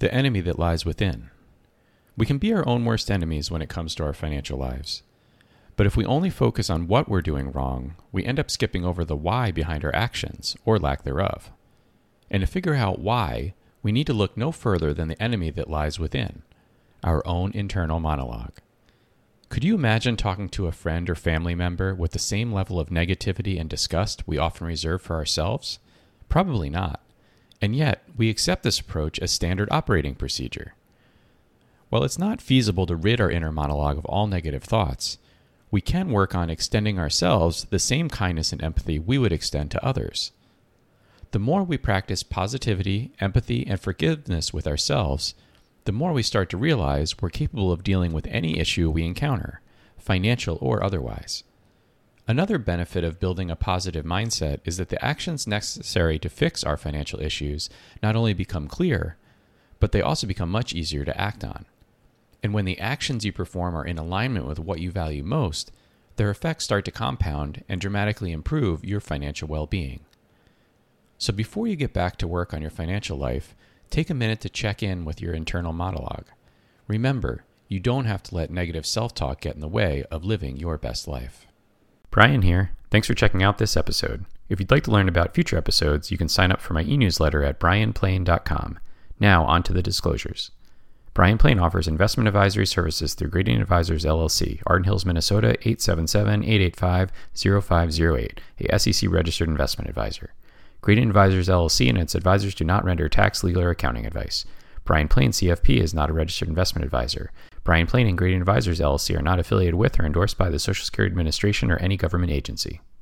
The enemy that lies within. We can be our own worst enemies when it comes to our financial lives. But if we only focus on what we're doing wrong, we end up skipping over the why behind our actions, or lack thereof. And to figure out why, we need to look no further than the enemy that lies within our own internal monologue. Could you imagine talking to a friend or family member with the same level of negativity and disgust we often reserve for ourselves? Probably not. And yet, we accept this approach as standard operating procedure. While it's not feasible to rid our inner monologue of all negative thoughts, we can work on extending ourselves the same kindness and empathy we would extend to others. The more we practice positivity, empathy, and forgiveness with ourselves, the more we start to realize we're capable of dealing with any issue we encounter, financial or otherwise. Another benefit of building a positive mindset is that the actions necessary to fix our financial issues not only become clear, but they also become much easier to act on. And when the actions you perform are in alignment with what you value most, their effects start to compound and dramatically improve your financial well being. So before you get back to work on your financial life, take a minute to check in with your internal monologue. Remember, you don't have to let negative self talk get in the way of living your best life. Brian here. Thanks for checking out this episode. If you'd like to learn about future episodes, you can sign up for my e newsletter at brianplain.com. Now, on to the disclosures. Brian Plain offers investment advisory services through Gradient Advisors LLC, Arden Hills, Minnesota 877-885-0508, a SEC registered investment advisor. Gradient Advisors LLC and its advisors do not render tax, legal, or accounting advice. Brian Plain CFP is not a registered investment advisor. Brian Plain and Gradient Advisors LLC are not affiliated with or endorsed by the Social Security Administration or any government agency.